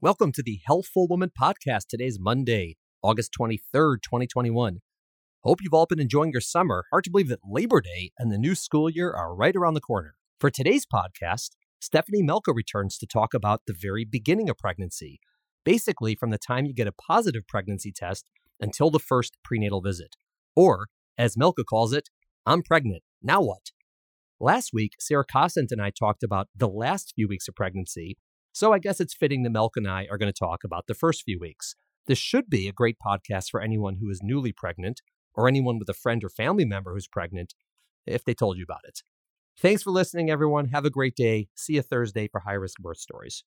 Welcome to the Healthful Woman Podcast. Today's Monday, August 23rd, 2021. Hope you've all been enjoying your summer. Hard to believe that Labor Day and the new school year are right around the corner. For today's podcast, Stephanie Melko returns to talk about the very beginning of pregnancy, basically from the time you get a positive pregnancy test until the first prenatal visit. Or, as Melko calls it, I'm pregnant. Now what? Last week, Sarah Cosent and I talked about the last few weeks of pregnancy so I guess it's fitting that Melk and I are going to talk about the first few weeks. This should be a great podcast for anyone who is newly pregnant or anyone with a friend or family member who's pregnant if they told you about it. Thanks for listening, everyone. Have a great day. See you Thursday for high risk birth stories.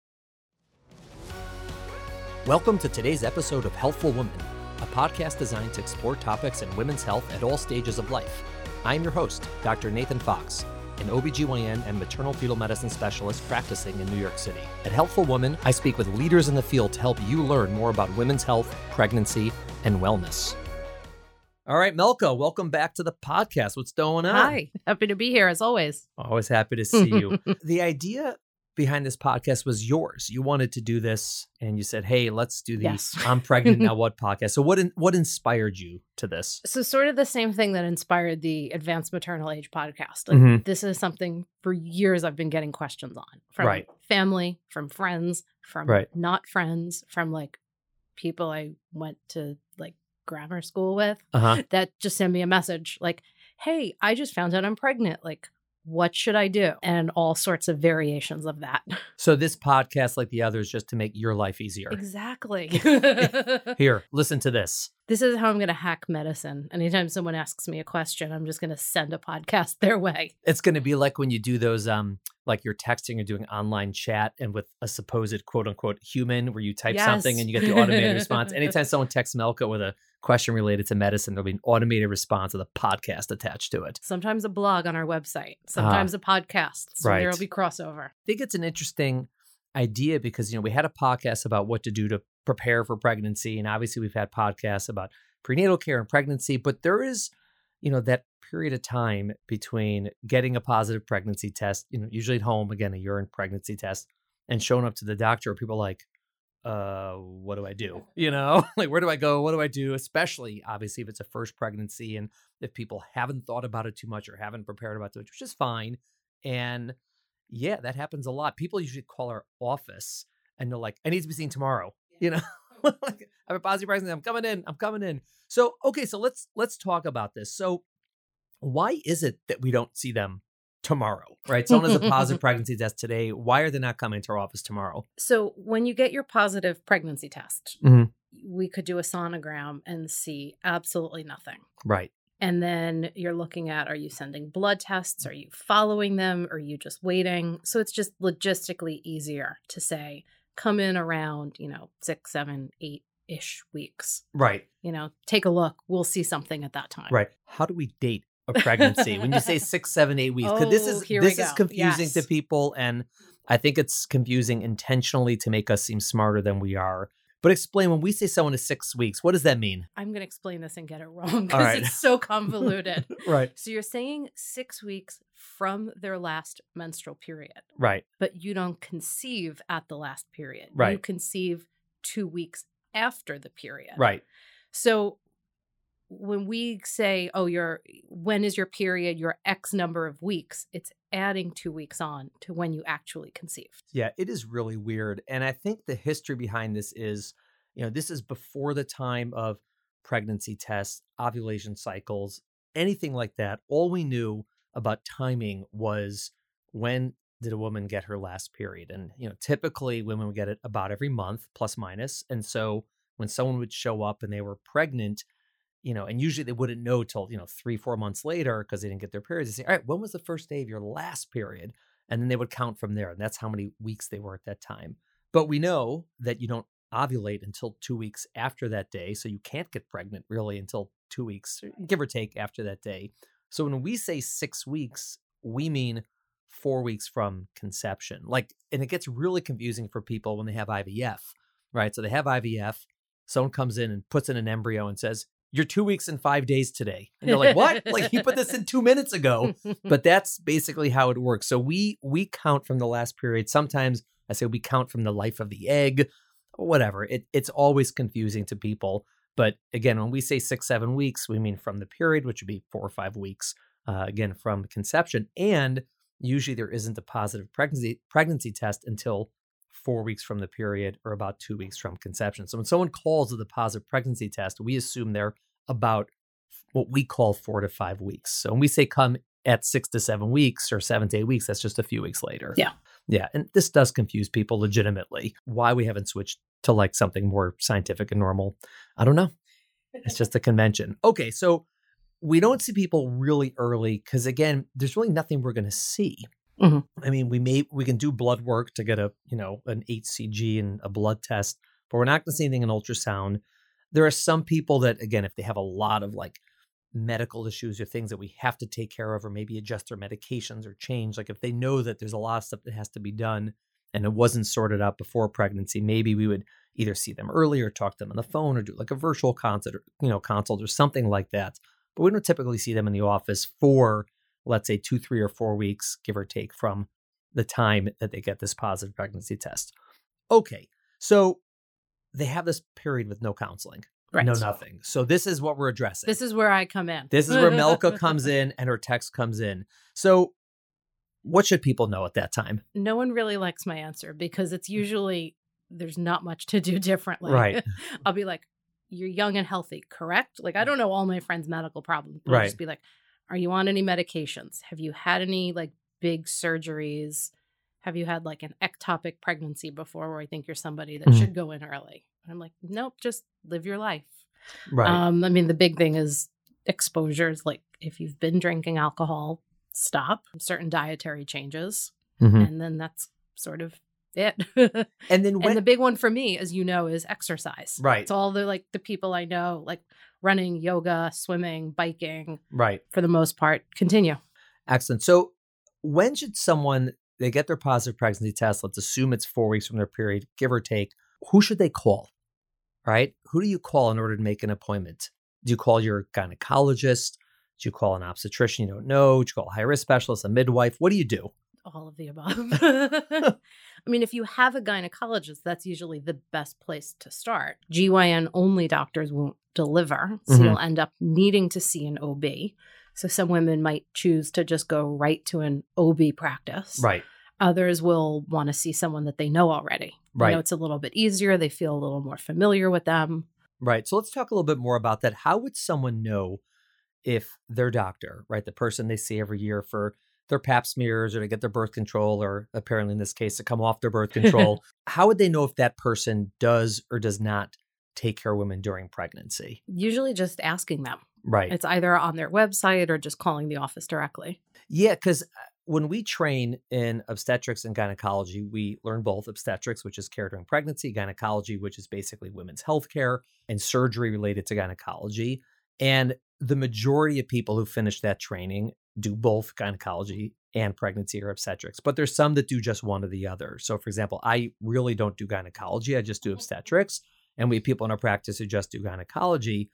Welcome to today's episode of Healthful Woman, a podcast designed to explore topics in women's health at all stages of life. I'm your host, Dr. Nathan Fox an OBGYN and maternal fetal medicine specialist practicing in New York City. At Healthful Woman, I speak with leaders in the field to help you learn more about women's health, pregnancy, and wellness. All right, Melko, welcome back to the podcast. What's going on? Hi, happy to be here as always. Always happy to see you. the idea behind this podcast was yours. You wanted to do this, and you said, "Hey, let's do the Yes. I'm pregnant now what podcast." So, what in, what inspired you to this? So, sort of the same thing that inspired the Advanced Maternal Age podcast. Like, Mhm. This is something for years I've been getting questions on from Right. family, from friends, from Right. not friends, from like people I went to like grammar school with Uh huh. that just send me a message like, "Hey, I just found out I'm pregnant. Like, what should I do?" And all sorts of variations of that. So, this podcast, like the others, just to make your life easier. exactly. Here, listen to this. This is how I'm going to hack medicine. Anytime someone asks me a question, I'm just going to send a podcast their way. It's going to be like when you do those, um, like you're texting or doing online chat, and with a supposed quote unquote human, where you type something and you get the automated response. Anytime someone texts Melko with a question related to medicine, there'll be an automated response with a podcast attached to it. Sometimes a blog on our website, sometimes a podcast. So Ah. right. there'll be crossover. I think it's an interesting idea because you know we had a podcast about what to do to prepare for pregnancy, and obviously we've had podcasts about prenatal care and pregnancy, but there is you know that period of time between getting a positive pregnancy test, you know, usually at home, again, a urine pregnancy test, and showing up to the doctor. Or people like, uh, what do I do? You know, like where do I go? What do I do? Especially obviously if it's a first pregnancy and if people haven't thought about it too much or haven't prepared about it, which is fine. And yeah, that happens a lot. People usually call our office and they're like, I need to be seen tomorrow. You know, like, I have a positive pregnancy. I'm coming in. I'm coming in. So okay, so let's let's talk about this. So why is it that we don't see them tomorrow? Right? Someone has a positive pregnancy test today. Why are they not coming to our office tomorrow? So when you get your positive pregnancy test, Mhm. we could do a sonogram and see absolutely nothing. Right. And then you're looking at are you sending blood tests? Are you following them? Are you just waiting? So it's just logistically easier to say, come in around, you know, six, seven, eight ish weeks. Right. You know, take a look. We'll see something at that time. Right. How do we date a pregnancy? when you say six, seven, eight weeks, 'cause this Oh, is this is confusing to people, and I think it's confusing intentionally to make us seem smarter than we are. But explain when we say someone is six weeks, what does that mean? I'm going to explain this and get it wrong because right. it's so convoluted. Right. so you're saying six weeks from their last menstrual period, Right. but you don't conceive at the last period. Right. You conceive two weeks after the period. Right. So when we say, oh, your when is your period, your X number of weeks, it's adding two weeks on to when you actually conceived. Yeah, it is really weird. And I think the history behind this is, you know, this is before the time of pregnancy tests, ovulation cycles, anything like that. All we knew about timing was when did a woman get her last period? And, you know, typically women would get it about every month, plus minus. And so when someone would show up and they were pregnant, you know, and usually they wouldn't know till, you know, three, four months later because they didn't get their periods. They say, all right, when was the first day of your last period? And then they would count from there. And that's how many weeks they were at that time. But we know that you don't ovulate until two weeks after that day. So you can't get pregnant really until two weeks, give or take, after that day. So when we say six weeks, we mean four weeks from conception. Like, and it gets really confusing for people when they have IVF, right? So they have IVF, someone comes in and puts in an embryo and says, You're two weeks and five days today. And you're like, What? like you put this in two minutes ago. But that's basically how it works. So we we count from the last period. Sometimes I say we count from the life of the egg. whatever. It, it's always confusing to people. But again, when we say six, seven weeks, we mean from the period, which would be four or five weeks, uh, again, from conception. And usually there isn't a positive pregnancy, pregnancy test until four weeks from the period or about two weeks from conception. So when someone calls with a positive pregnancy test, we assume they're about what we call four to five weeks. So when we say come at six to seven weeks or seven to eight weeks, that's just a few weeks later. Yeah. Yeah. And this does confuse people legitimately. Why we haven't switched to like something more scientific and normal, I don't know. It's just a convention. Okay. So we don't see people really early because, again, there's really nothing we're going to see. Mhm. I mean, we may we can do blood work to get a you know an HCG and a blood test, but we're not going to see anything in ultrasound. There are some people that, again, if they have a lot of like medical issues or things that we have to take care of, or maybe adjust their medications or change, like if they know that there's a lot of stuff that has to be done and it wasn't sorted out before pregnancy, maybe we would either see them early or talk to them on the phone or do like a virtual consult, or, you know, consult or something like that. But we don't typically see them in the office for, let's say, two, three, or four weeks, give or take, from the time that they get this positive pregnancy test. Okay, so they have this period with no counseling, Right. no nothing. So this is what we're addressing. This is where I come in. This is where Melko comes in and her text comes in. So, what should people know at that time? no one really likes my answer because it's mm. usually there's not much to do differently. Right. I'll be like, "You're young and healthy, correct?" Like I mm. don't know all my friends' medical problems. But I'll Right. just be like, "Are you on any medications? Have you had any like big surgeries? Have you had like an ectopic pregnancy before where I think you're somebody that Mhm. should go in early?" And I'm like, "Nope, just live your life." Right. Um, I mean, the big thing is exposures. Like if you've been drinking alcohol, stop. Certain dietary changes, Mhm. and then that's sort of it. And then when and the big one for me, as you know, is exercise. Right. It's all the like the people I know, like running, yoga, swimming, biking, right. for the most part, continue. Excellent. So, when should someone they get their positive pregnancy test? Let's assume it's four weeks from their period, give or take. Who should they call? Right? Who do you call in order to make an appointment? Do you call your gynecologist? Do you call an obstetrician you don't know? Do you call a high risk specialist, a midwife? What do you do? All of the above. I mean, if you have a gynecologist, that's usually the best place to start. GYN only doctors won't deliver. So Mhm. you'll end up needing to see an OB. So some women might choose to just go right to an OB practice. Right. Others will want to see someone that they know already. Right. know it's a little bit easier. They feel a little more familiar with them. Right. So let's talk a little bit more about that. How would someone know if their doctor, right, the person they see every year for their pap smears or to get their birth control, or apparently in this case to come off their birth control, how would they know if that person does or does not take care of women during pregnancy? Usually just asking them. Right. It's either on their website or just calling the office directly. Yeah, because uh, when we train in obstetrics and gynecology, we learn both obstetrics, which is care during pregnancy, gynecology, which is basically women's health care, and surgery related to gynecology. And the majority of people who finish that training do both gynecology and pregnancy or obstetrics, but there's some that do just one or the other. So, for example, I really don't do gynecology, I just do mm-hmm. obstetrics. And we have people in our practice who just do gynecology.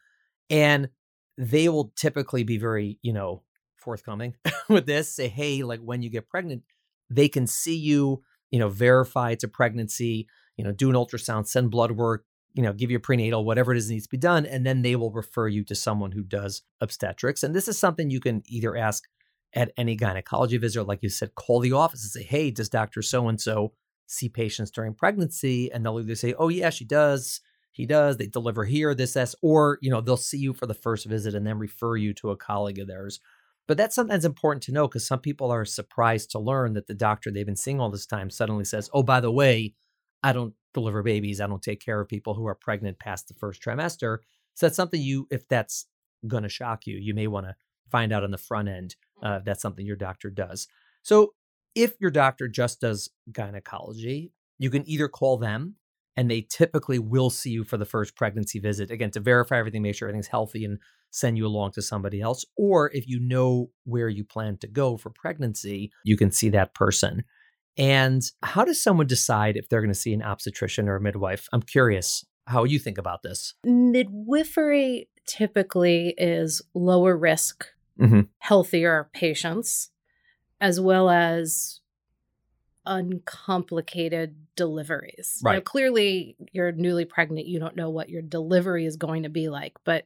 And they will typically be very, you know, forthcoming with this. Say, hey, like when you get pregnant, they can see you, you know, verify it's a pregnancy, you know, do an ultrasound, send blood work, you know, give you a prenatal, whatever it is needs to be done. And then they will refer you to someone who does obstetrics. And this is something you can either ask at any gynecology visit, or like you said, call the office and say, hey, does Dr. So and so see patients during pregnancy? And they'll either say, oh, yeah, she does. He does. They deliver here, this, this, or, you know, they'll see you for the first visit and then refer you to a colleague of theirs. But that's sometimes important to know because some people are surprised to learn that the doctor they've been seeing all this time suddenly says, oh, by the way, I don't deliver babies. I don't take care of people who are pregnant past the first trimester. So that's something you, if that's going to shock you, you may want to find out on the front end uh, if that's something your doctor does. So if your doctor just does gynecology, you can either call them and they typically will see you for the first pregnancy visit, again, to verify everything, make sure everything's healthy and send you along to somebody else. Or if you know where you plan to go for pregnancy, you can see that person. And how does someone decide if they're going to see an obstetrician or a midwife? I'm curious how you think about this. Midwifery typically is lower risk, Mhm. healthier patients, as well as uncomplicated deliveries. Right. Now, clearly, you're newly pregnant. You don't know what your delivery is going to be like. But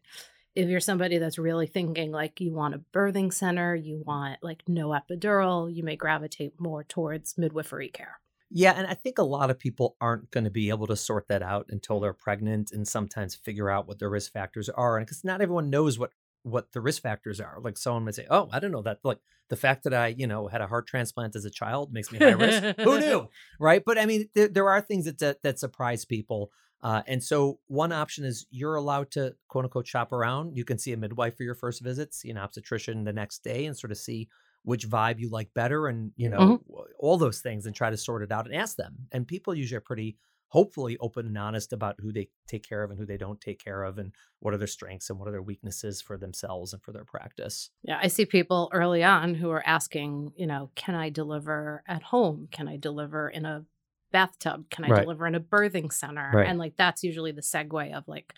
if you're somebody that's really thinking like you want a birthing center, you want like no epidural, you may gravitate more towards midwifery care. Yeah, and I think a lot of people aren't going to be able to sort that out until they're pregnant and sometimes figure out what their risk factors are. And because not everyone knows what what the risk factors are. Like someone might say, "Oh, I don't know that." Like the fact that I, you know, had a heart transplant as a child makes me high risk. Who knew, right? But I mean, there, there are things that, that that surprise people. Uh, and so one option is you're allowed to quote unquote shop around. You can see a midwife for your first visit, see an obstetrician the next day, and sort of see which vibe you like better, and you know Mhm. all those things, and try to sort it out and ask them. And people usually are pretty hopefully open and honest about who they take care of and who they don't take care of and what are their strengths and what are their weaknesses for themselves and for their practice. Yeah, I see people early on who are asking, you know, can I deliver at home? Can I deliver in a bathtub? Can I Right. deliver in a birthing center? Right. And like that's usually the segue of like,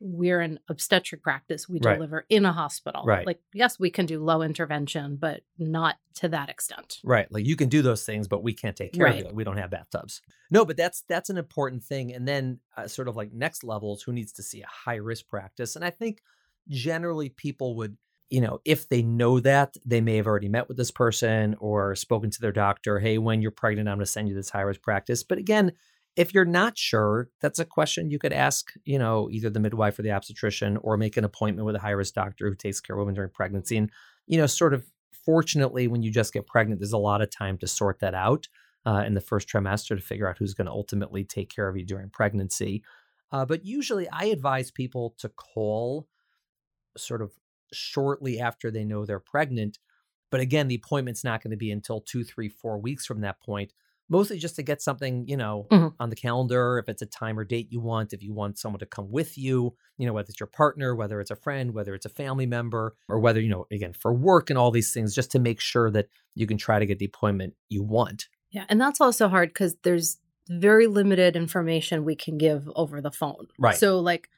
we're an obstetric practice. We Right. deliver in a hospital. Right. Like, yes, we can do low intervention, but not to that extent. Right. Like you can do those things, but we can't take care Right. of you. We don't have bathtubs. No, but that's that's an important thing. And then uh, sort of like next levels, who needs to see a high risk practice? And I think generally people would, you know, if they know that, they may have already met with this person or spoken to their doctor. Hey, when you're pregnant, I'm going to send you this high risk practice. But again, if you're not sure, that's a question you could ask, you know, either the midwife or the obstetrician, or make an appointment with a high risk doctor who takes care of women during pregnancy. And you know, sort of fortunately, when you just get pregnant, there's a lot of time to sort that out uh, in the first trimester to figure out who's going to ultimately take care of you during pregnancy. Uh, but usually, I advise people to call sort of shortly after they know they're pregnant. But again, the appointment's not going to be until two, three, four weeks from that point. Mostly just to get something, you know, Mhm. on the calendar. If it's a time or date you want, if you want someone to come with you, you know, whether it's your partner, whether it's a friend, whether it's a family member, or whether, you know, again, for work and all these things, just to make sure that you can try to get the appointment you want. Yeah. And that's also hard because there's very limited information we can give over the phone. Right. So, like,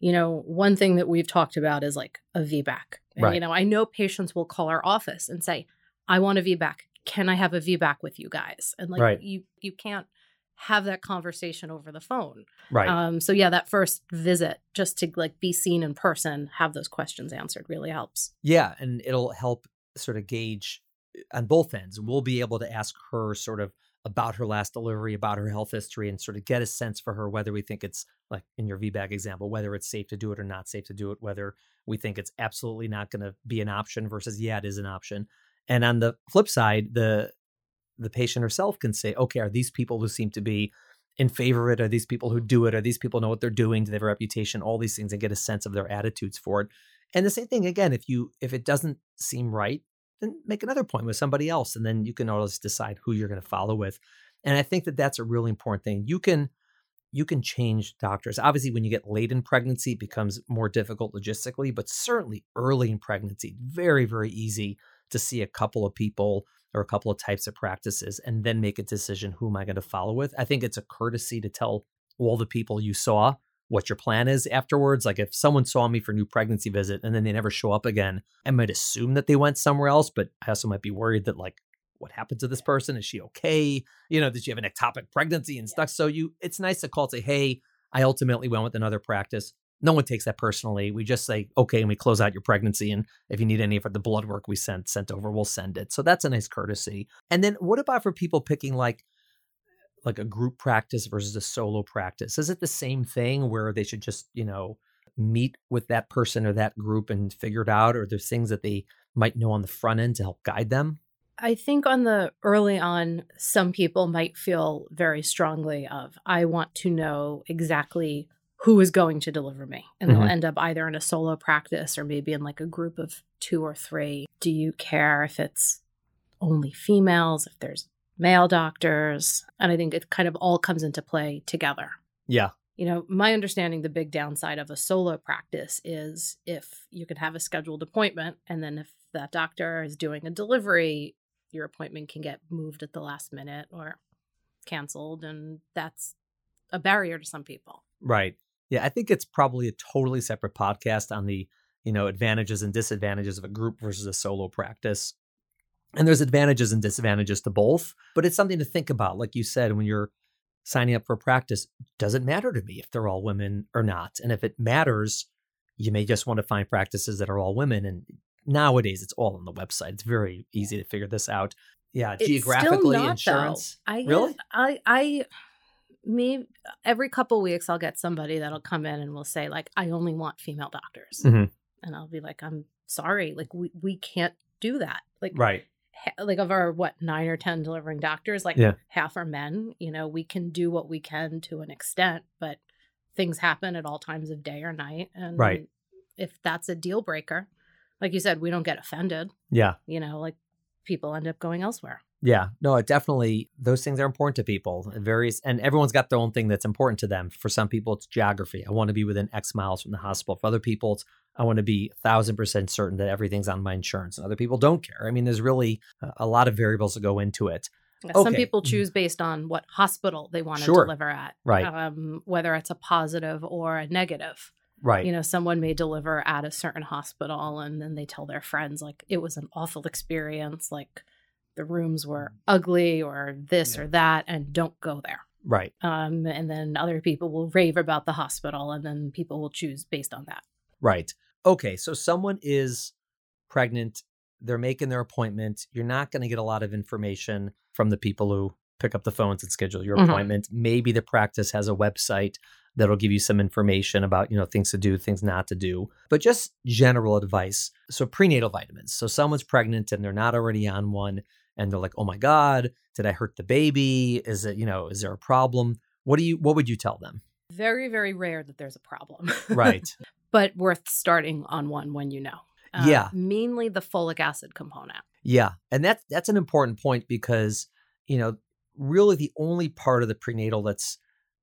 you know, one thing that we've talked about is like a VBAC. And, Right. You know, I know patients will call our office and say, I want a VBAC. Can I have a VBAC with you guys? And like, Right. you, you can't have that conversation over the phone. Right. Um, so yeah, that first visit, just to like be seen in person, have those questions answered really helps. Yeah, and it'll help sort of gauge uh, on both ends. We'll be able to ask her sort of about her last delivery, about her health history, and sort of get a sense for her whether we think it's like in your VBAC example, whether it's safe to do it or not safe to do it, whether we think it's absolutely not going to be an option versus yeah, it is an option. And on the flip side, the the patient herself can say, okay, are these people who seem to be in favor of it? Are these people who do it? Are these people know what they're doing? Do they have a reputation? All these things and get a sense of their attitudes for it. And the same thing again, if you if it doesn't seem right, then make another point with somebody else, and then you can always decide who you're going to follow with. And I think that that's a really important thing. You can you can change doctors. Obviously, when you get late in pregnancy, it becomes more difficult logistically, but certainly early in pregnancy, very very easy to see a couple of people or a couple of types of practices, and then make a decision who am I going to follow with. I think it's a courtesy to tell all the people you saw what your plan is afterwards. Like if someone saw me for a new pregnancy visit and then they never show up again, I might assume that they went somewhere else, but I also might be worried that like what happened to this person? Is she okay? You know, did she have an ectopic pregnancy and stuff? So you it's nice to call say, hey, I ultimately went with another practice. No one takes that personally. We just say, okay, and we close out your pregnancy. And if you need any of the blood work we sent sent over, we'll send it. So that's a nice courtesy. And then what about for people picking like like a group practice versus a solo practice? Is it the same thing where they should just, you know, meet with that person or that group and figure it out? Or there's things that they might know on the front end to help guide them? I think on the early on, some people might feel very strongly of, I want to know exactly who is going to deliver me. And they'll Mhm. end up either in a solo practice or maybe in like a group of two or three. Do you care if it's only females, if there's male doctors? And I think it kind of all comes into play together. Yeah. You know, my understanding, the big downside of a solo practice is if you can have a scheduled appointment, and then if that doctor is doing a delivery, your appointment can get moved at the last minute or canceled. And that's a barrier to some people. Right. Yeah. I think it's probably a totally separate podcast on the, you know, advantages and disadvantages of a group versus a solo practice. And there's advantages and disadvantages to both, but it's something to think about. Like you said, when you're signing up for practice, does it matter to me if they're all women or not? And if it matters, you may just want to find practices that are all women. And nowadays, it's all on the website. It's very easy to figure this out. Yeah, It's geographically, not, insurance. Though. I Really? I I me every couple weeks I'll get somebody that'll come in and will say like I only want female doctors, Mhm. and I'll be like I'm sorry, like we we can't do that. Like Right. ha- like of our what nine or ten delivering doctors, like Yeah. half are men. You know, we can do what we can to an extent, but things happen at all times of day or night, and Right. if that's a deal breaker, like you said, we don't get offended. Yeah. You know, like people end up going elsewhere. Yeah, no, it definitely those things are important to people. It varies, and everyone's got their own thing that's important to them. For some people, it's geography. I want to be within X miles from the hospital. For other people, it's I want to be thousand percent certain that everything's on my insurance. And other people don't care. I mean, there's really a- lot of variables that go into it. Yeah, Some people Mhm. choose based on what hospital they want to deliver at, Right. Um, whether it's a positive or a negative. Right. You know, someone may deliver at a certain hospital and then they tell their friends, like, it was an awful experience. Like, the rooms were ugly or this Yeah. or that, and don't go there. right. Um, and then other people will rave about the hospital, and then people will choose based on that. Right. Okay. So someone is pregnant, they're making their appointment. You're not going to get a lot of information from the people who pick up the phones and schedule your Mhm. appointment. Maybe the practice has a website that'll give you some information about, you know, things to do, things not to do, but just general advice. So prenatal vitamins. So someone's pregnant and they're not already on one and they're like, "Oh my god, did I hurt the baby? Is it, you know, is there a problem?" What do you what would you tell them? Very, very rare that there's a problem. Right. but worth starting on one when you know. Uh, Yeah. Mainly the folic acid component. Yeah, and that's that's an important point because you know really the only part of the prenatal that's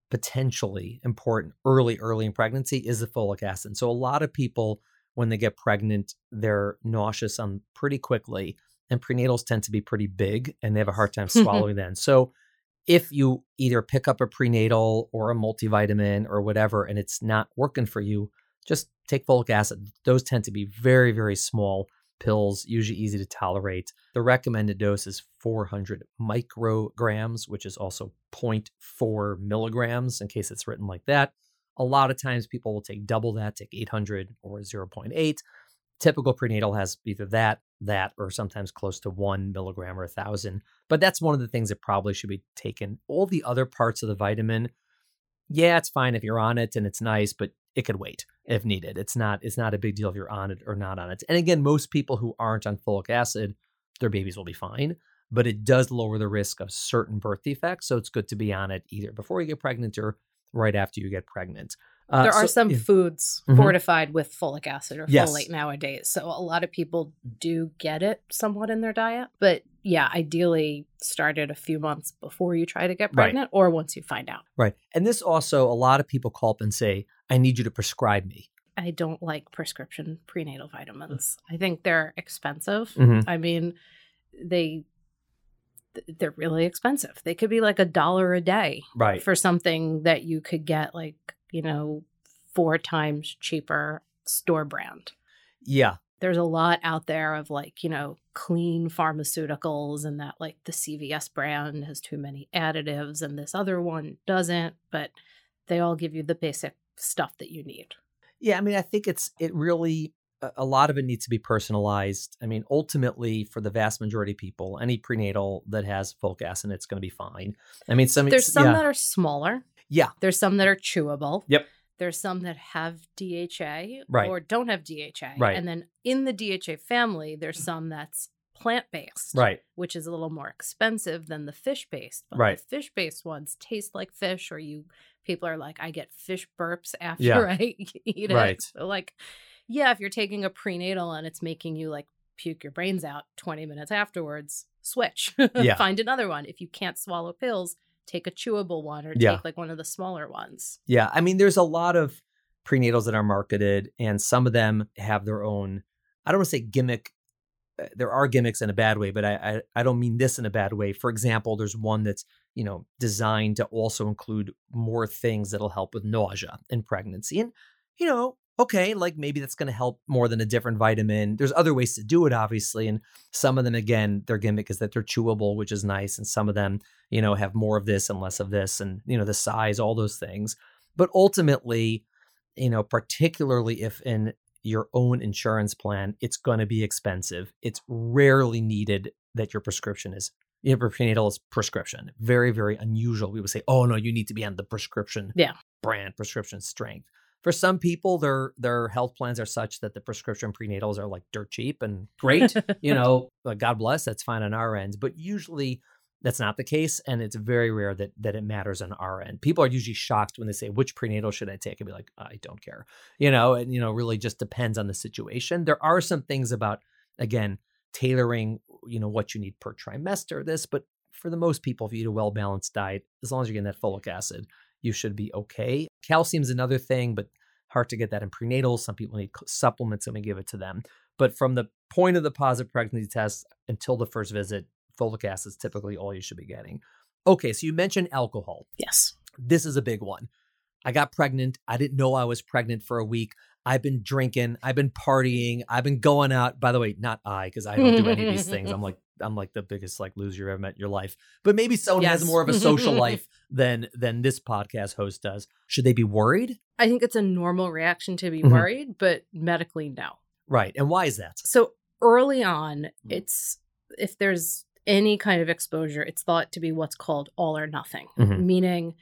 potentially important early early in pregnancy is the folic acid. So a lot of people when they get pregnant they're nauseous on pretty quickly and prenatals tend to be pretty big and they have a hard time swallowing then. So if you either pick up a prenatal or a multivitamin or whatever and it's not working for you, just take folic acid. Those tend to be very very small pills, usually easy to tolerate. The recommended dose is 400 micrograms, which is also 0.4 milligrams in case it's written like that. A lot of times people will take double that, take 800 or 0.8. Typical prenatal has either that, that, or sometimes close to one milligram or a thousand. But that's one of the things that probably should be taken. All the other parts of the vitamin, yeah, it's fine if you're on it and it's nice, but it could wait if needed. It's not it's not a big deal if you're on it or not on it. And again, most people who aren't on folic acid, their babies will be fine, but it does lower the risk of certain birth defects. So it's good to be on it either before you get pregnant or right after you get pregnant. Uh, there are so- some yeah. foods Mhm. fortified with folic acid or Yes. folate nowadays. So a lot of people do get it somewhat in their diet. But yeah, ideally started a few months before you try to get Right. pregnant or once you find out. Right. And this also, a lot of people call up and say, I need you to prescribe me. I don't like prescription prenatal vitamins. I think they're expensive. Mhm. I mean, they they're really expensive. They could be like a dollar a day Right. for something that you could get like, you know, four times cheaper store brand. Yeah. There's a lot out there of like, you know, clean pharmaceuticals and that like the CVS brand has too many additives and this other one doesn't, but they all give you the basic stuff that you need. Yeah, I mean, I think it's it really a lot of it needs to be personalized. I mean, ultimately, for the vast majority of people, any prenatal that has folic acid, it's going to be fine. I mean, some There's some yeah, that are smaller. yeah, There's some that are chewable. Yep. There's some that have DHA Right. or don't have DHA. Right. And then in the DHA family, there's some that's plant based, right, which is a little more expensive than the fish based. But Right. the fish based ones taste like fish, or you people are like, I get fish burps after Yeah. I eat it. Right. So like, yeah, if you're taking a prenatal and it's making you like puke your brains out 20 minutes afterwards, switch. Yeah. Find another one. If you can't swallow pills, take a chewable one or Yeah. take like one of the smaller ones. yeah. I mean, there's a lot of prenatals that are marketed, and some of them have their own. I don't want to say gimmick. uh, There are gimmicks in a bad way, but I, I I don't mean this in a bad way. For example, there's one that's you know designed to also include more things that'll help with nausea in pregnancy, and you know okay, like maybe that's going to help more than a different vitamin. There's other ways to do it, obviously. And some of them, again, their gimmick is that they're chewable, which is nice. And some of them, you know, have more of this and less of this and, you know, the size, all those things. But ultimately, you know, particularly if in your own insurance plan, it's going to be expensive. It's rarely needed that your prescription is prenatal is prescription. Very, very unusual. We would say, oh no, you need to be on the prescription Yeah. brand, prescription strength. For some people, their their health plans are such that the prescription prenatals are like dirt cheap and great. you know, God bless, that's fine on our end. But usually that's not the case. And it's very rare that that it matters on our end. People are usually shocked when they say, which prenatal should I take? And be like, I don't care. You know, and you know, really just depends on the situation. There are some things about, again, tailoring, you know, what you need per trimester, this, but for the most people, if you eat a well balanced diet, as long as you're getting that folic acid, you should be okay. Calcium's another thing, but hard to get that in prenatal. Some people need supplements, and we give it to them. But from the point of the positive pregnancy test until the first visit, folic acid is typically all you should be getting. Okay, so you mentioned alcohol. yes. This is a big one. I got pregnant. I didn't know I was pregnant for a week. I've been drinking. I've been partying. I've been going out. By the way, not I, because I don't do any of these things. I'm like I'm like the biggest like loser you ever met in your life. But maybe someone has more of a social life than than this podcast host does. Should they be worried? I think it's a normal reaction to be Mhm. worried, but medically, no. Right. And why is that? So early on, Mm. it's if there's any kind of exposure, it's thought to be what's called all or nothing, Mhm. meaning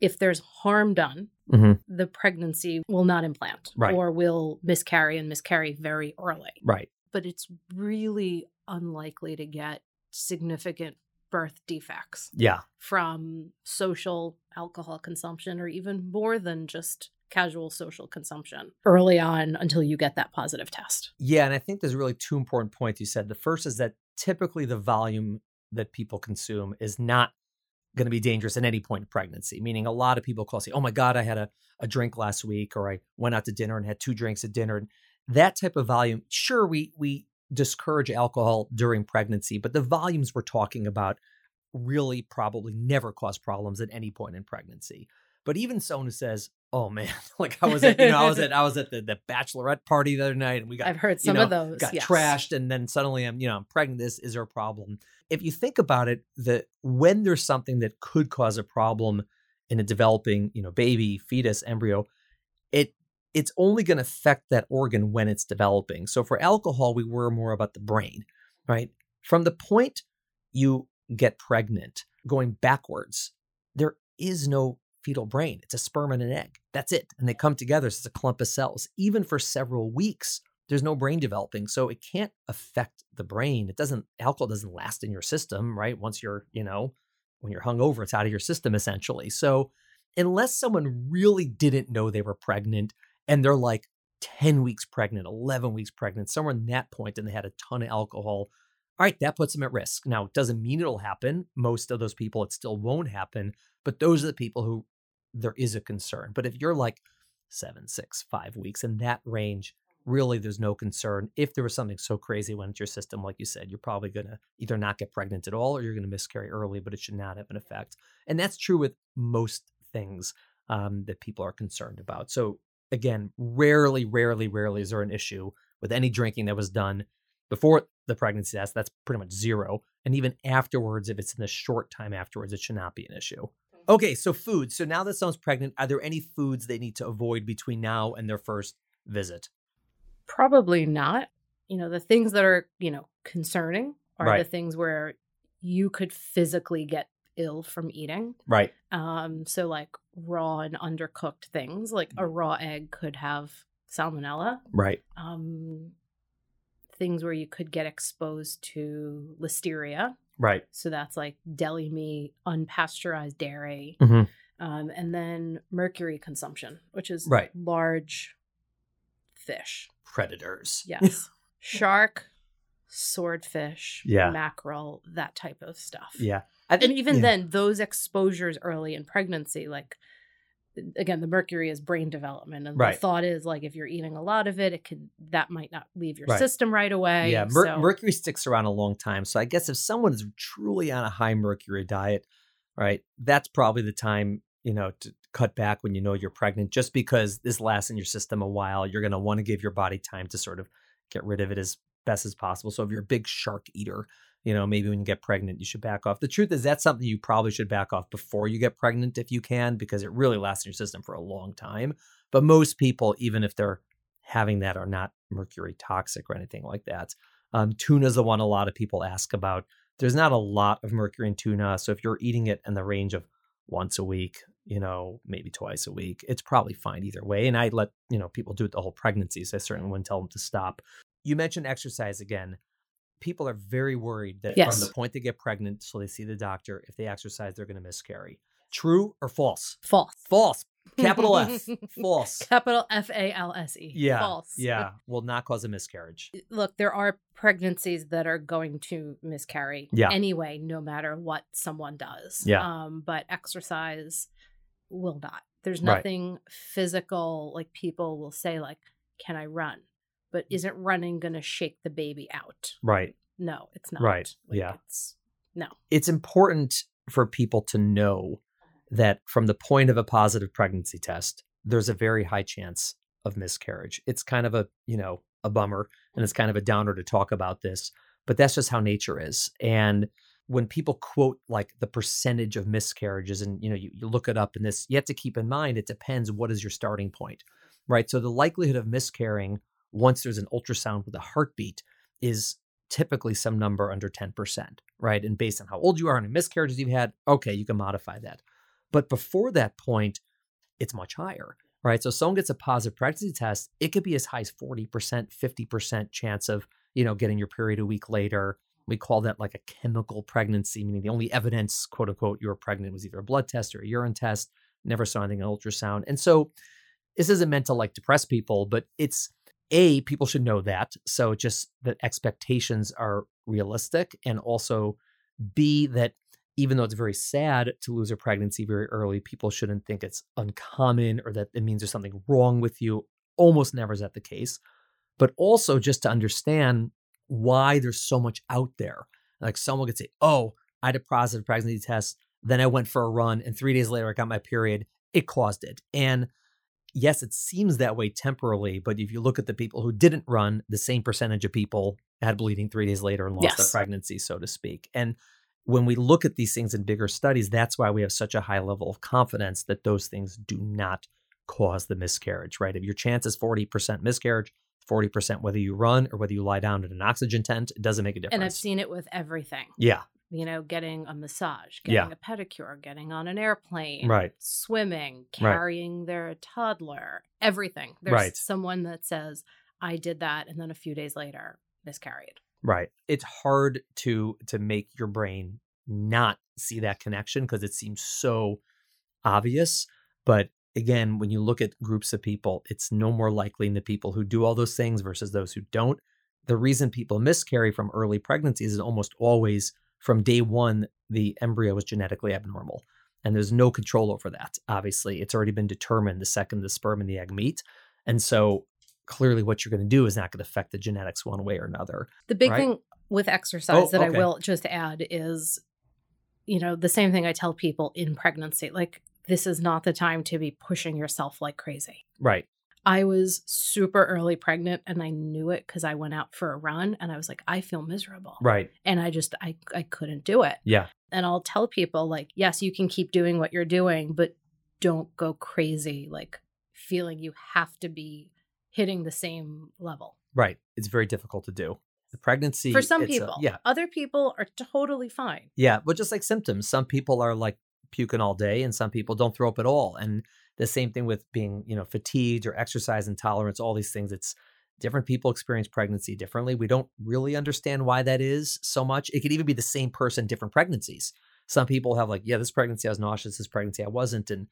if there's harm done, Mhm. the pregnancy will not implant Right. or will miscarry and miscarry very early. Right. But it's really unlikely to get significant birth defects Yeah. from social alcohol consumption or even more than just casual social consumption early on until you get that positive test. Yeah, and I think there's really two important points you said. The first is that typically the volume that people consume is not going to be dangerous at any point in pregnancy. Meaning, a lot of people call say, "Oh my God, I had a, a drink last week," or "I went out to dinner and had two drinks at dinner." And that type of volume, sure, we we discourage alcohol during pregnancy, but the volumes we're talking about really probably never cause problems at any point in pregnancy. But even someone who says, "Oh man, like I was at you know I was at I was at the, the bachelorette party the other night and we got I've heard you some know, of those. got yes. trashed and then suddenly I'm, you know, I'm pregnant. This is there a problem? If you think about it, that when there's something that could cause a problem in a developing, you know, baby, fetus, embryo, it it's only going to affect that organ when it's developing. So for alcohol, we worry more about the brain, right? From the point you get pregnant, going backwards, there is no fetal brain. It's a sperm and an egg. That's it. And they come together. So it's a clump of cells. Even for several weeks, there's no brain developing. So it can't affect the brain. It doesn't, alcohol doesn't last in your system, right? Once you're, you know, when you're hungover, it's out of your system essentially. So unless someone really didn't know they were pregnant and they're like 10 weeks pregnant, 11 weeks pregnant, somewhere in that point, and they had a ton of alcohol, all right, that puts them at risk. Now, it doesn't mean it'll happen. Most of those people, it still won't happen. But those are the people who there is a concern. But if you're like seven, six, five weeks in that range, really there's no concern. If there was something so crazy went into your system, like you said, you're probably going to either not get pregnant at all or you're going to miscarry early, but it should not have an effect. And that's true with most things um, that people are concerned about. So, again, rarely, rarely, rarely is there an issue with any drinking that was done before the pregnancy test. That's pretty much zero. And even afterwards, if it's in the short time afterwards, it should not be an issue. Mm-hmm. Okay, so food. So now that someone's pregnant, are there any foods they need to avoid between now and their first visit? Probably not. You know, the things that are, you know, concerning are Right. the things where you could physically get ill from eating. Right. Um, so like raw and undercooked things, like a raw egg could have salmonella. Right. Um, things where you could get exposed to listeria. Right. So that's like deli meat, unpasteurized dairy, Mhm. um, and then mercury consumption, which is Right. large fish. Predators. Yes. Shark, swordfish, Yeah. mackerel, that type of stuff. Yeah. And even yeah. then, those exposures early in pregnancy, like again, the mercury is brain development. And Right. the thought is like if you're eating a lot of it, it could that might not leave your Right. system right away. Yeah, mer- so- mercury sticks around a long time. So I guess if someone is truly on a high mercury diet, right, that's probably the time you know, to cut back when you know you're pregnant, just because this lasts in your system a while. You're going to want to give your body time to sort of get rid of it as best as possible. So if you're a big shark eater, you know, maybe when you get pregnant, you should back off. The truth is, that's something you probably should back off before you get pregnant if you can, because it really lasts in your system for a long time. But most people, even if they're having that, are not mercury toxic or anything like that. Um, tuna is the one a lot of people ask about. There's not a lot of mercury in tuna. So if you're eating it in the range of once a week, you know, maybe twice a week, it's probably fine either way. And I let, you know, people do it the whole pregnancy. So I certainly wouldn't tell them to stop. You mentioned exercise again people are very worried that Yes. from the point they get pregnant, so they see the doctor, if they exercise, they're going to miscarry. True or false? False. False. Capital F. False. Capital F A L S E. Yeah. False. Yeah. Will not cause a miscarriage. Look, there are pregnancies that are going to miscarry Yeah. anyway, no matter what someone does. Yeah. Um, but exercise will not. There's Right. nothing physical like people will say, like, can I run? But mm. isn't running gonna shake the baby out? Right. No, it's not. Right. Like, Yeah. It's no. It's important for people to know that from the point of a positive pregnancy test, there's a very high chance of miscarriage. It's kind of a, you know, a bummer and it's kind of a downer to talk about this, but that's just how nature is. And when people quote like the percentage of miscarriages and you know you, you look it up in this you have to keep in mind it depends what is your starting point right so the likelihood of miscarrying once there's an ultrasound with a heartbeat is typically some number under 10% right and based on how old you are and miscarriages you've had okay you can modify that but before that point it's much higher right so someone gets a positive pregnancy test it could be as high as 40% 50% chance of you know getting your period a week later we call that like a chemical pregnancy, meaning the only evidence, quote unquote, you were pregnant was either a blood test or a urine test. Never saw anything in ultrasound. And so this isn't meant to like depress people, but it's A, people should know that. So just that expectations are realistic. And also B, that even though it's very sad to lose a pregnancy very early, people shouldn't think it's uncommon or that it means there's something wrong with you. Almost never is that the case. But also just to understand why there's so much out there. Like someone could say, "Oh, I had a positive pregnancy test, then I went for a run, and three days later I got my period. It caused it." And yes, it seems that way temporarily, but if you look at the people who didn't run, the same percentage of people had bleeding three days later and lost Yes. their pregnancy, so to speak. And when we look at these things in bigger studies, that's why we have such a high level of confidence that those things do not cause the miscarriage, right? If your chance is 40% miscarriage, 40% whether you run or whether you lie down in an oxygen tent, it doesn't make a difference. And I've seen it with everything. Yeah, You know, getting a massage, Yeah. getting a pedicure, getting on an airplane, Right. swimming, Right. carrying their toddler, everything. There's Right. someone that says, I did that, and then a few days later, miscarried. right. It's hard to to make your brain not see that connection because it seems so obvious, but again, when you look at groups of people, it's no more likely in the people who do all those things versus those who don't. The reason people miscarry from early pregnancies is almost always from day one, the embryo is genetically abnormal. And there's no control over that. Obviously, it's already been determined the second the sperm and the egg meet. And so clearly, what you're going to do is not going to affect the genetics one way or another. The big Right. thing with exercise Oh, that I will just add is, you know, the same thing I tell people in pregnancy like, this is not the time to be pushing yourself like crazy. Right. I was super early pregnant and I knew it because I went out for a run and I was like, I feel miserable. Right. And I just, I, I couldn't do it. Yeah. And I'll tell people, like, yes, you can keep doing what you're doing, but don't go crazy, like feeling you have to be hitting the same level. Right. It's very difficult to do. The pregnancy For some it's a- people, yeah. other people are totally fine. Yeah. But just like symptoms, some people are like puking all day and some people don't throw up at all. And the same thing with being, you know, fatigued or exercise intolerance, all these things. It's different people experience pregnancy differently. We don't really understand why that is so much. It could even be the same person, different pregnancies. Some people have like, yeah, this pregnancy I was nauseous, this pregnancy I wasn't. And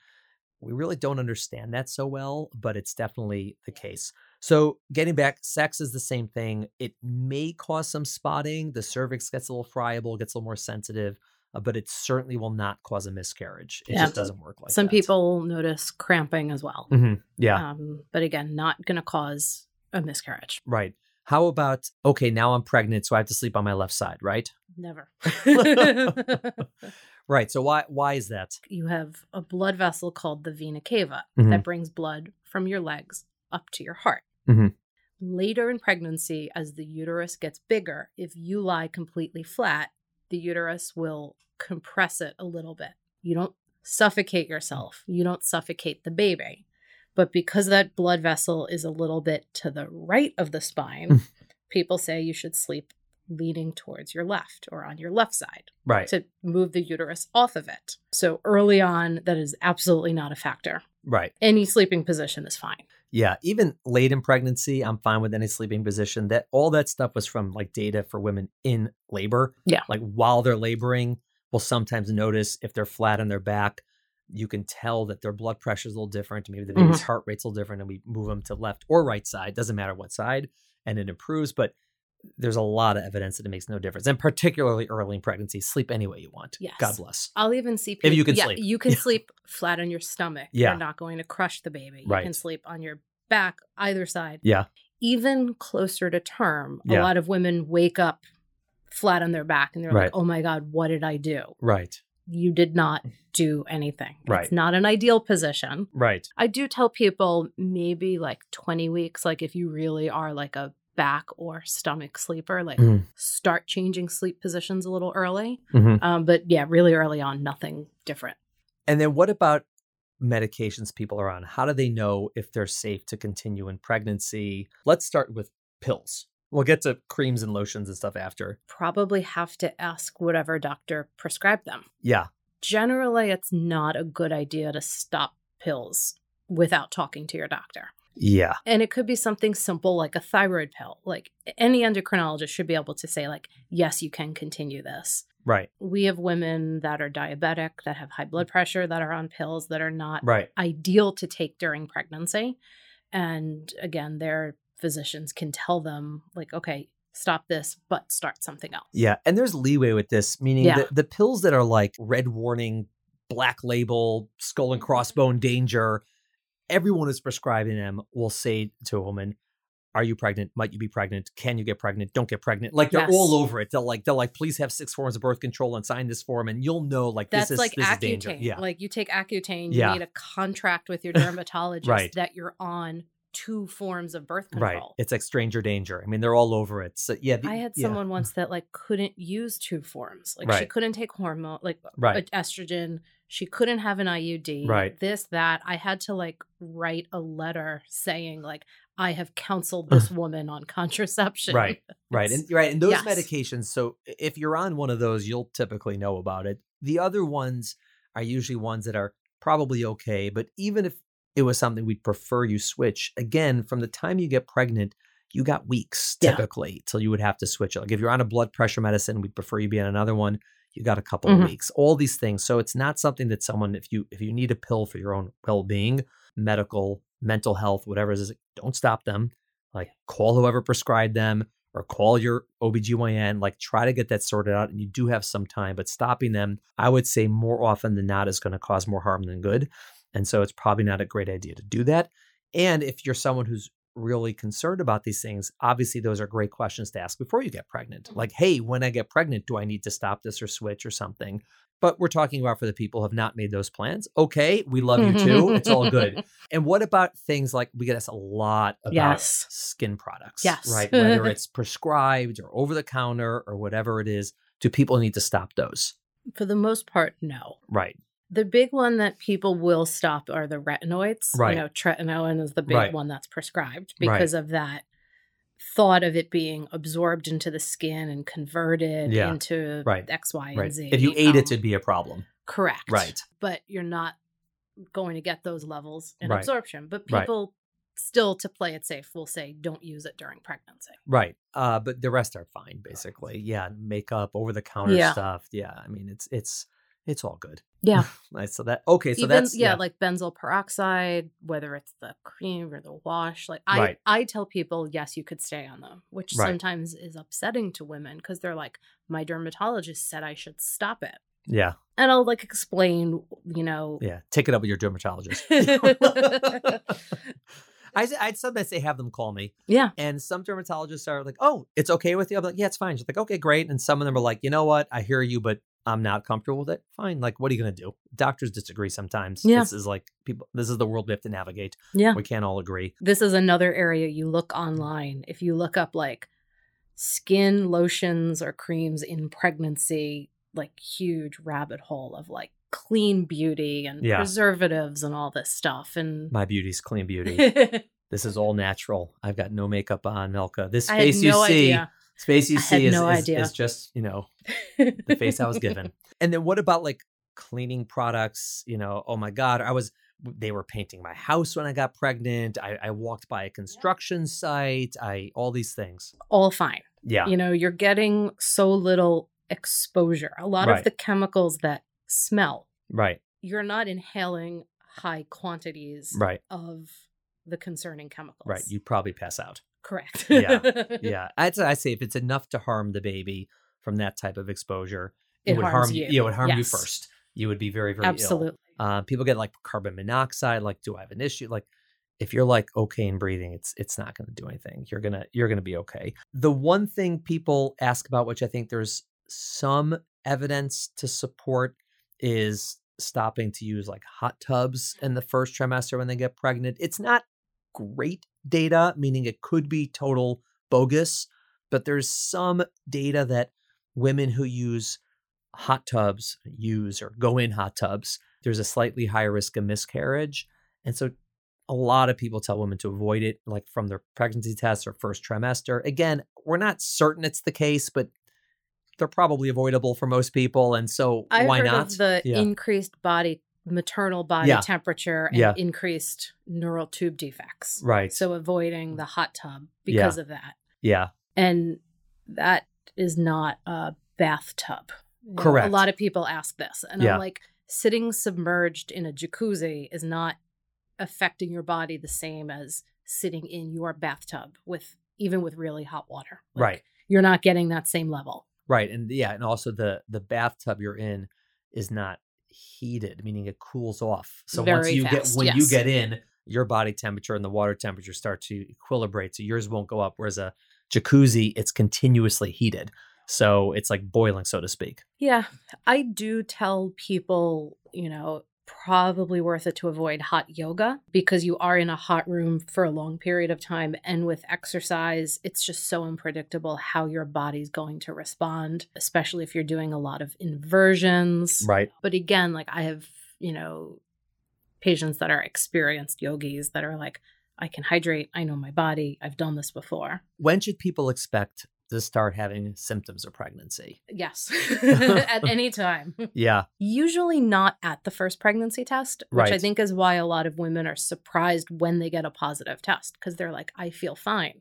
we really don't understand that so well, but it's definitely the case. So, getting back, sex is the same thing. It may cause some spotting. The cervix gets a little friable, gets a little more sensitive, uh, but it certainly will not cause a miscarriage. It Yeah. just doesn't work like that. Some that. people notice cramping as well. Mhm. Yeah, Um, but again, not going to cause a miscarriage. right. How about, okay, now I'm pregnant, so I have to sleep on my left side, right? Never. Right. So why why is that? You have a blood vessel called the vena cava Mhm. that brings blood from your legs up to your heart. Mhm. Later in pregnancy, as the uterus gets bigger, if you lie completely flat, the uterus will compress it a little bit. You don't suffocate yourself, you don't suffocate the baby. But because that blood vessel is a little bit to the right of the spine, people say you should sleep leaning towards your left or on your left side Right. to move the uterus off of it. So early on, that is absolutely not a factor. Right. Any sleeping position is fine. Yeah, even late in pregnancy, I'm fine with any sleeping position. That all that stuff was from like data for women in labor. Yeah. Like while they're laboring, we'll sometimes notice if they're flat on their back, you can tell that their blood pressure is a little different. Maybe the baby's mm-hmm. heart rate's a little different, and we move them to left or right side. Doesn't matter what side, and it improves. But there's a lot of evidence that it makes no difference, and particularly early in pregnancy, sleep any way you want. Yes. God bless. I'll even see If you can yeah, sleep. You can sleep flat on your stomach. Yeah. You're not going to crush the baby. You Right. can sleep on your back, either side. Yeah. Even closer to term, Yeah. a lot of women wake up flat on their back and they're Right. like, oh my God, what did I do? Right. You did not do anything. Right. It's not an ideal position. Right. I do tell people maybe like 20 weeks, like if you really are like a back or stomach sleeper, like Mhm. start changing sleep positions a little early. Mhm. Um, but yeah, really early on, nothing different. And then what about medications people are on? How do they know if they're safe to continue in pregnancy? Let's start with pills. We'll get to creams and lotions and stuff after. Probably have to ask whatever doctor prescribed them. Yeah. Generally, it's not a good idea to stop pills without talking to your doctor. Yeah. And it could be something simple like a thyroid pill. Like any endocrinologist should be able to say, like, yes, you can continue this. Right. We have women that are diabetic, that have high blood pressure, that are on pills that are not Right. ideal to take during pregnancy. And again, their physicians can tell them, like, okay, stop this, but start something else. Yeah. And there's leeway with this, meaning Yeah. the pills that are like red warning, black label, skull and crossbone danger, everyone who's prescribing them will say to a woman, are you pregnant? Might you be pregnant? Can you get pregnant? Don't get pregnant. Like they're Yes. all over it. They'll like they'll like please have six forms of birth control and sign this form, and you'll know like That's this is like this is danger. Accutane. Yeah, Like you take Accutane, you need a contract with your dermatologist Right. that you're on two forms of birth control. right. It's like stranger danger. I mean, they're all over it. So yeah, the- I had yeah. someone once that like couldn't use two forms. Like she couldn't take hormone, like Right. estrogen. She couldn't have an IUD. Right. This, that. I had to like write a letter saying like I have counseled this woman on contraception. Right. Right. And right. And those yes. medications, so if you're on one of those, you'll typically know about it. The other ones are usually ones that are probably okay. But even if it was something we'd prefer you switch, again, from the time you get pregnant, you got weeks Yeah. typically till you would have to switch it. Like if you're on a blood pressure medicine, we'd prefer you be on another one. You got a couple Mhm. of weeks. All these things. So it's not something that someone, if you if you need a pill for your own well-being, medical, mental health, whatever it is, don't stop them. Like call whoever prescribed them or call your OBGYN, like try to get that sorted out. And you do have some time, but stopping them, I would say more often than not, is going to cause more harm than good. And so it's probably not a great idea to do that. And if you're someone who's really concerned about these things, obviously those are great questions to ask before you get pregnant. Mm-hmm. Like, hey, when I get pregnant, do I need to stop this or switch or something? But we're talking about for the people who have not made those plans. Okay, we love you too. it's all good. And what about things like we get asked a lot about Yes. skin products? Yes. Right. Whether it's prescribed or over the counter or whatever it is, do people need to stop those? For the most part, no. Right. The big one that people will stop are the retinoids. Right. You know, tretinoin is the big Right. one that's prescribed Right. because of that thought of it being absorbed into the skin and converted Yeah. into Right. X, Y, Right. and Z. If you ate it, Um, it'd be a problem. correct. Right. But you're not going to get those levels in Right. absorption. But Right. people still, to play it safe, will say don't use it during pregnancy. Right. Uh, but the rest are fine, basically. Yeah. Makeup, over the counter Yeah. stuff. Yeah. I mean, it's it's it's all good. Yeah. So that okay. So Even that's yeah, like benzoyl peroxide, whether it's the cream or the wash. Like I, Right. I tell people, yes, you could stay on them, which Right. sometimes is upsetting to women because they're like, my dermatologist said I should stop it, yeah, and I'll like explain, you know. yeah. Take it up with your dermatologist. I I'd sometimes say have them call me, yeah, and some dermatologists are like, "Oh, it's okay with you." I'm like, "Yeah, it's fine." She's like, "Okay, great." And some of them are like, "You know what? I hear you, but I'm not comfortable with it. Fine. Like, what are you going to do? Doctors disagree sometimes. Yeah. This is like people, this is the world we have to navigate. Yeah. We can't all agree. This is another area you look mm. online. If you look up like skin lotions or creams in pregnancy, like huge rabbit hole of like clean beauty and Yeah. preservatives and all this stuff. And My beauty's clean beauty. this is all natural. I've got no makeup on, Melko. This face you see, idea. Face you I see is, no is, is just, you know, the face I was given. And then what about like cleaning products? You know, oh my God, I was, they were painting my house when I got pregnant. I, I walked by a construction site. I, all these things. all fine. Yeah. You know, you're getting so little exposure. A lot Right. of the chemicals that smell, Right. you're not inhaling high quantities Right. of the concerning chemicals. Right. You'd probably pass out. Correct. Yeah, Yeah. I'd I say if it's enough to harm the baby from that type of exposure, It would harms harm you. Yeah, it would harm you first. You would be very, very ill. Absolutely. Uh, people get like carbon monoxide. Like, do I have an issue? Like, if you're like okay in breathing, it's it's not going to do anything. You're gonna you're gonna be okay. The one thing people ask about, which I think there's some evidence to support, is stopping to use like hot tubs in the first trimester when they get pregnant. It's not great data, meaning it could be total bogus, but there's some data that women who use hot tubs use or go in hot tubs, there's a slightly higher risk of miscarriage. And so a lot of people tell women to avoid it, like from their pregnancy tests or first trimester. Again, we're not certain it's the case, but they're probably avoidable for most people. And so I've why not? the Yeah. increased body maternal body Yeah. temperature and Yeah. increased neural tube defects. right. So avoiding the hot tub because of that. yeah. And that is not a bathtub. You know, Correct. A lot of people ask this. And Yeah. I'm like, sitting submerged in a jacuzzi is not affecting your body the same as sitting in your bathtub with even with really hot water. Like, Right. You're not getting that same level. Right. And yeah, and also the the bathtub you're in is not heated, meaning it cools off. So once you fast, get when you get in, your body temperature and the water temperature start to equilibrate. So yours won't go up. Whereas a jacuzzi, it's continuously heated. So it's like boiling, so to speak. Yeah, I do tell people, you know, probably worth it to avoid hot yoga because you are in a hot room for a long period of time. And with exercise, it's just so unpredictable how your body's going to respond, especially if you're doing a lot of inversions. Right. But again, like I have, you know, patients that are experienced yogis that are like, I can hydrate. I know my body. I've done this before. When should people expect to start having symptoms of pregnancy? Yes, at any time. Yeah. usually not at the first pregnancy test, which I think is why a lot of women are surprised when they get a positive test because they're like, I feel fine.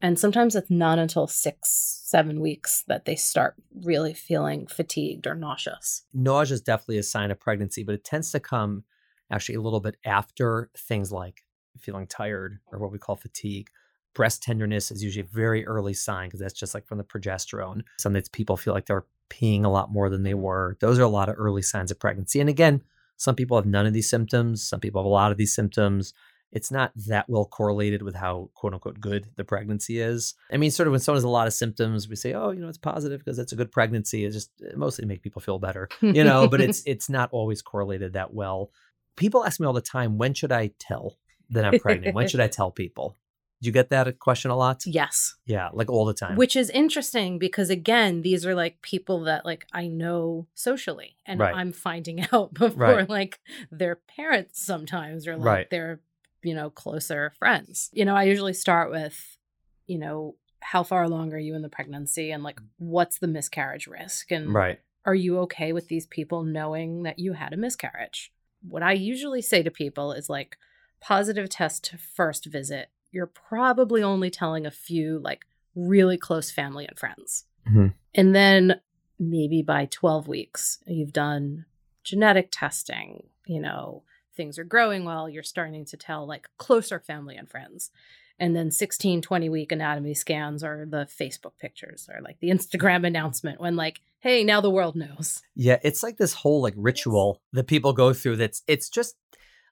And sometimes it's not until six, seven weeks that they start really feeling fatigued or nauseous. Nausea is definitely a sign of pregnancy, but it tends to come actually a little bit after things like feeling tired or what we call fatigue. Breast tenderness is usually a very early sign because that's just like from the progesterone. Some days people feel like they're peeing a lot more than they mm. were. Those are a lot of early signs of pregnancy. And again, some people have none of these symptoms, some people have a lot of these symptoms. It's not that well correlated with how quote unquote good the pregnancy is. I mean, sort of when someone has a lot of symptoms, we say, oh, you know, it's positive because it's a good pregnancy. It just it mostly make people feel better you know but it's it's not always correlated that well people ask me all the time when should i tell that i'm pregnant when should i tell people do you get that question a lot yes. yeah like all the time Which is interesting because again, these are like people that like I know socially and Right. I'm finding out before Right. like their parents sometimes or like Right. their, you know, closer friends. You know, I usually start with, you know, how far along are you in the pregnancy and like what's the miscarriage risk and right are you okay with these people knowing that you had a miscarriage? What I usually say to people is like positive test to first visit. You're probably only telling a few like really close family and friends. Mhm. And then maybe by 12 weeks, you've done genetic testing, you know, things are growing well, you're starting to tell like closer family and friends. And then 16, 20 week anatomy scans or the Facebook pictures or like the Instagram announcement when like, hey, now the world knows. yeah it's like this whole like ritual that people go through that's it's just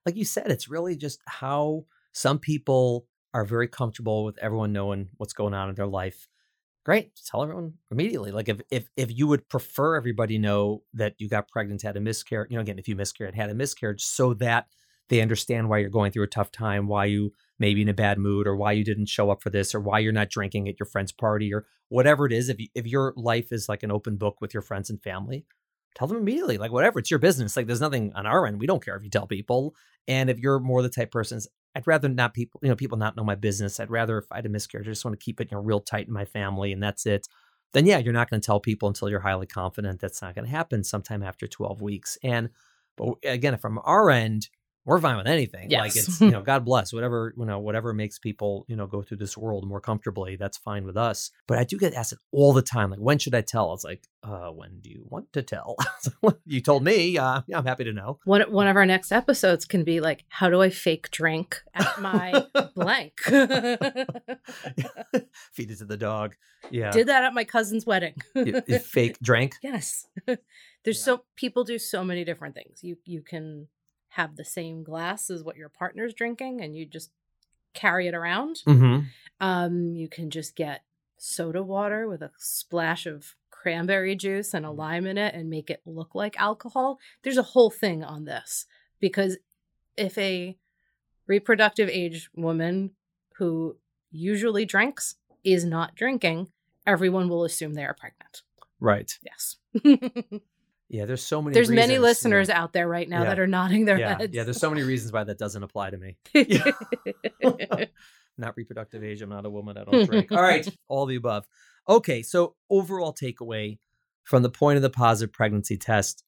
like you said it's really just how some people are very comfortable with everyone knowing what's going on in their life great. Tell everyone immediately. Like if if if you would prefer everybody know that you got pregnant, had a miscarriage, you know, again, if you miscarried, had a miscarriage, so that they understand why you're going through a tough time, why you maybe in a bad mood, or why you didn't show up for this, or why you're not drinking at your friend's party, or whatever it is. If you, if your life is like an open book with your friends and family, tell them immediately. Like whatever, it's your business. Like there's nothing on our end. We don't care if you tell people. And if you're more the type persons, I'd rather not people, you know, people not know my business. I'd rather if I had a miscarriage, I just want to keep it, you know, real tight in my family, and that's it. Then yeah, you're not going to tell people until you're highly confident that's not going to happen sometime after 12 weeks. And but again, from our end, we're fine with anything. Like it's you know, God bless whatever you know, whatever makes people you know go through this world more comfortably. That's fine with us. But I do get asked it all the time. Like, when should I tell? It's like, uh, when do you want to tell? you told me. Uh, yeah, I'm happy to know. One one of our next episodes can be like, how do I fake drink at my blank? Feed it to the dog. Yeah. Did that at my cousin's wedding. You- you fake drank. yes. There's so people do so many different things. You you can have the same glass as what your partner's drinking and you just carry it around. Mm-hmm. Um, you can just get soda water with a splash of cranberry juice and a lime in it and make it look like alcohol. There's a whole thing on this because if a reproductive age woman who usually drinks is not drinking, everyone will assume they are pregnant. Right. Yes. Yeah. There's so many. There's many listeners Yeah. out there right now Yeah. that are nodding their Yeah. heads. Yeah. There's so many reasons why that doesn't apply to me. not reproductive age. I'm not a woman. I don't drink. All right. All the above. Okay. So, overall takeaway from the point of the positive pregnancy test,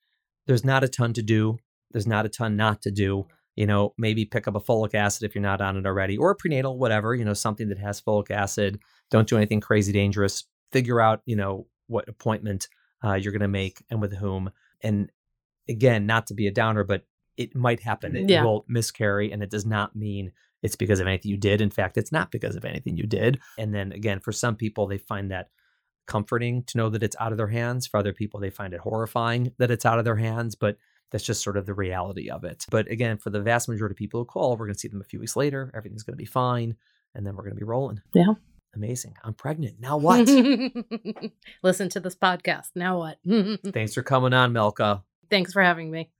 there's not a ton to do. There's not a ton not to do. You know, maybe pick up a folic acid if you're not on it already, or a prenatal, whatever, you know, something that has folic acid. Don't do anything crazy dangerous. Figure out, you know, what appointment uh, you're going to make and with whom. And again, not to be a downer, but it might happen. It Yeah. will miscarry, and it does not mean it's because of anything you did. In fact, it's not because of anything you did. And then again, for some people, they find that comforting to know that it's out of their hands. For other people, they find it horrifying that it's out of their hands. But that's just sort of the reality of it. But again, for the vast majority of people who call, we're going to see them a few weeks later. Everything's going to be fine. And then we're going to be rolling. Yeah. Amazing. I'm pregnant. Now what? Listen to this podcast. Now what? Thanks for coming on, Melko. Thanks for having me.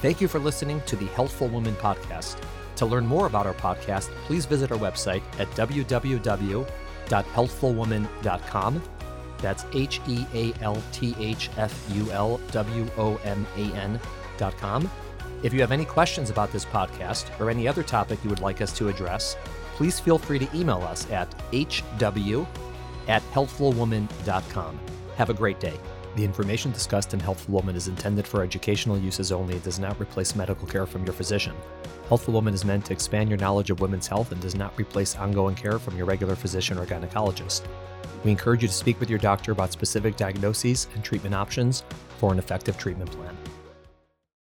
Thank you for listening to the Healthful Woman podcast. To learn more about our podcast, please visit our website at www.healthfulwoman.com. That's H E A L T H F U L W O M A N.com. If you have any questions about this podcast or any other topic you would like us to address, please feel free to email us at hw at healthfulwoman.com. Have a great day. The information discussed in Healthful Woman is intended for educational uses only and does not replace medical care from your physician. Healthful Woman is meant to expand your knowledge of women's health and does not replace ongoing care from your regular physician or gynecologist. We encourage you to speak with your doctor about specific diagnoses and treatment options for an effective treatment plan.